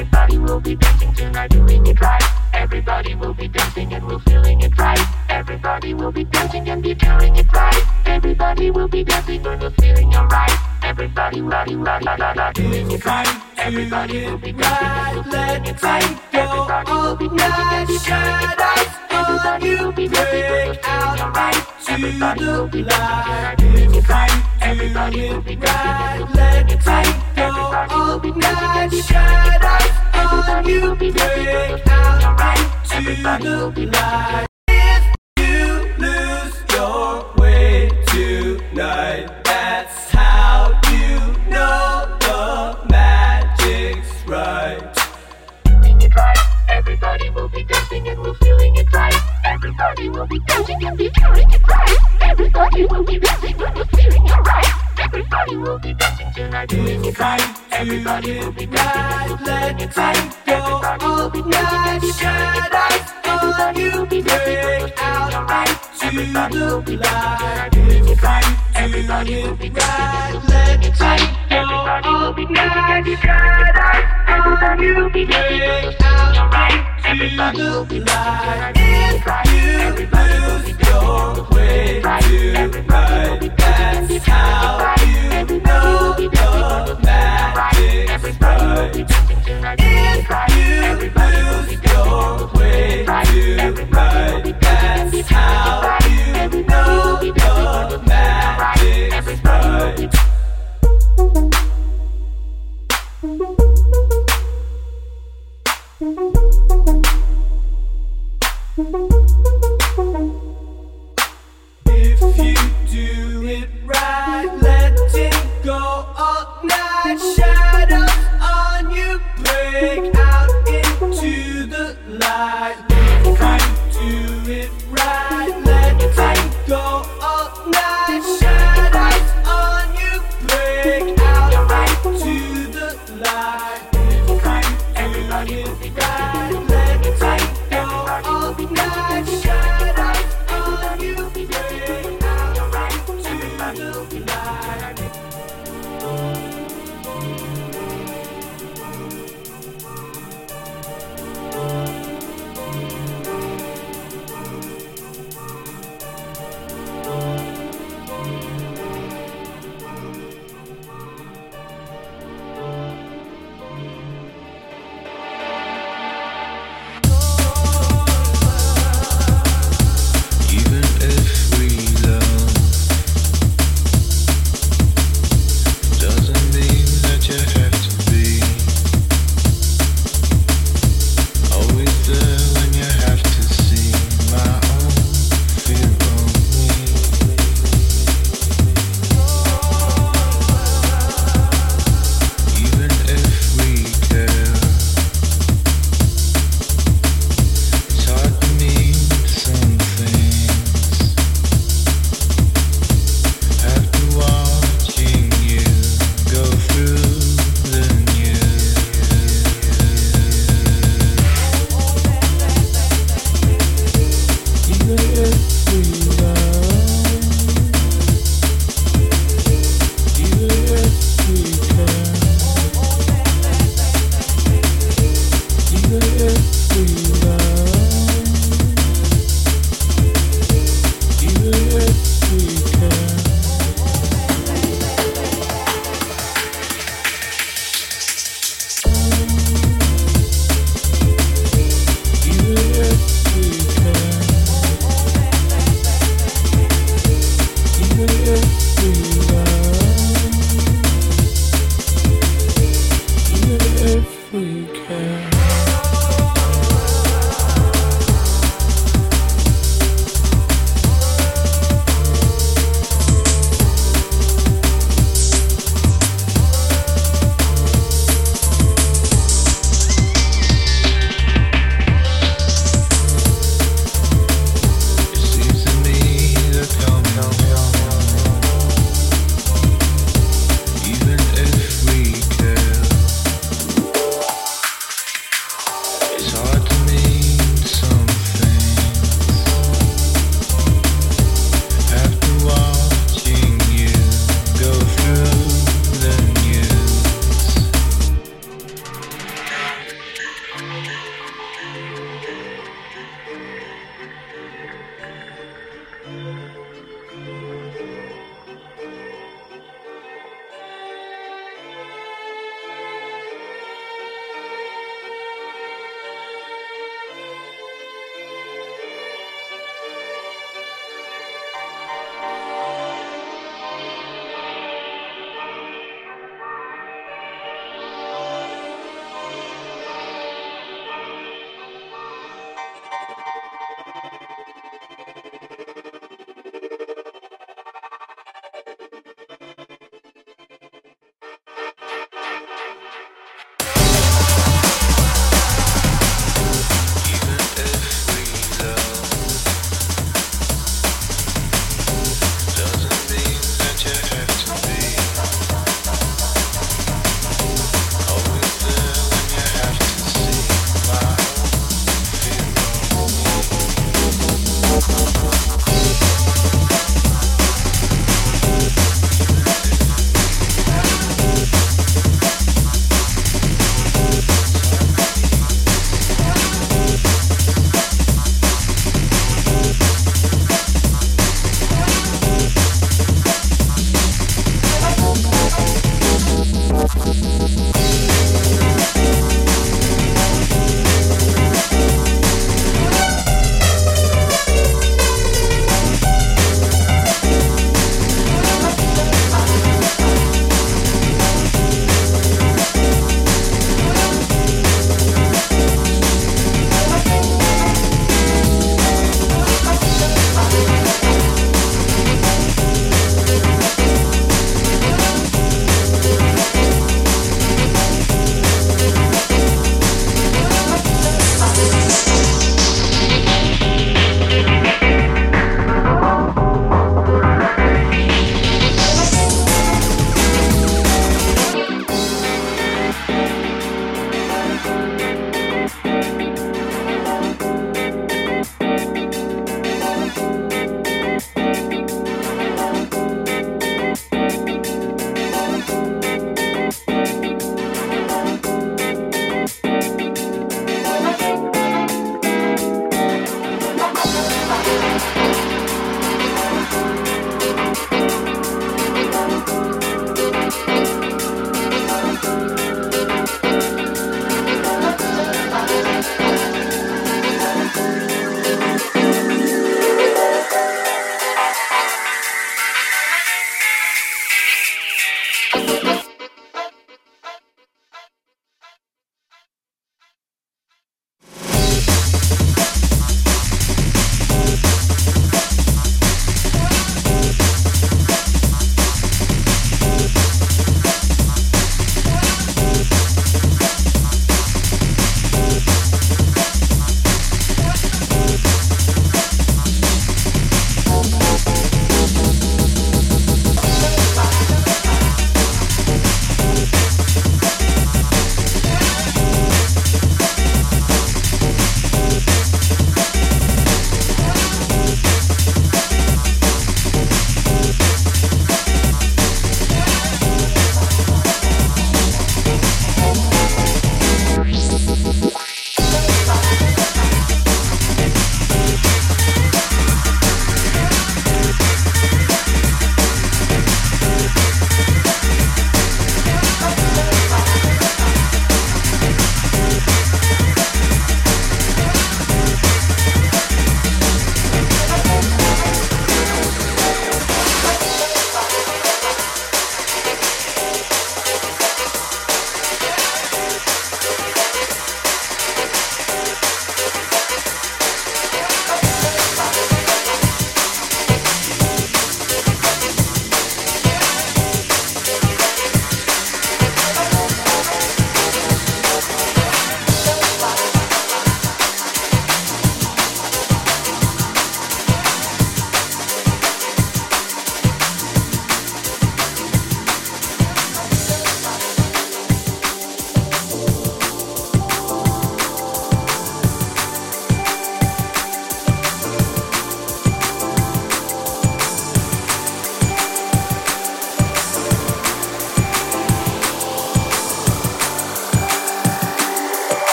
Everybody will be dancing tonight, doing it right. Everybody will be dancing and we're feeling it right. Everybody will be dancing and be feeling it right. Everybody will be dancing and we're feeling. Everybody, ready, ready, ready, doing it right. Everybody will be dancing and we're feeling it right. Everybody will be dancing and be feeling it right. Everybody will be dancing and we're feeling. Everybody will be dancing and doing it right. It right. Right. Everybody will be dancing and we're feeling alright. Everybody will. You lose your way tonight. That's how you know the magic's right. doing it right. Everybody will be dancing and we're feeling it right. Everybody will be dancing and be feeling it right. Everybody will be dancing and we're feeling alright. Everybody will be dancing tonight, doing it right. Everybody will be dancing and feeling it right. Everybody will be dancing and. Everybody will be dancing and right. Everybody. Everybody will be dancing and right. Everybody will be dancing and right. Everybody will. Right. Everybody feeling alright. Everybody will be dancing tonight, doing it right. Everybody will be dancing and we're feeling it right. Everybody will be dancing and be feeling it right. Into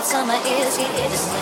know that summer is to stay.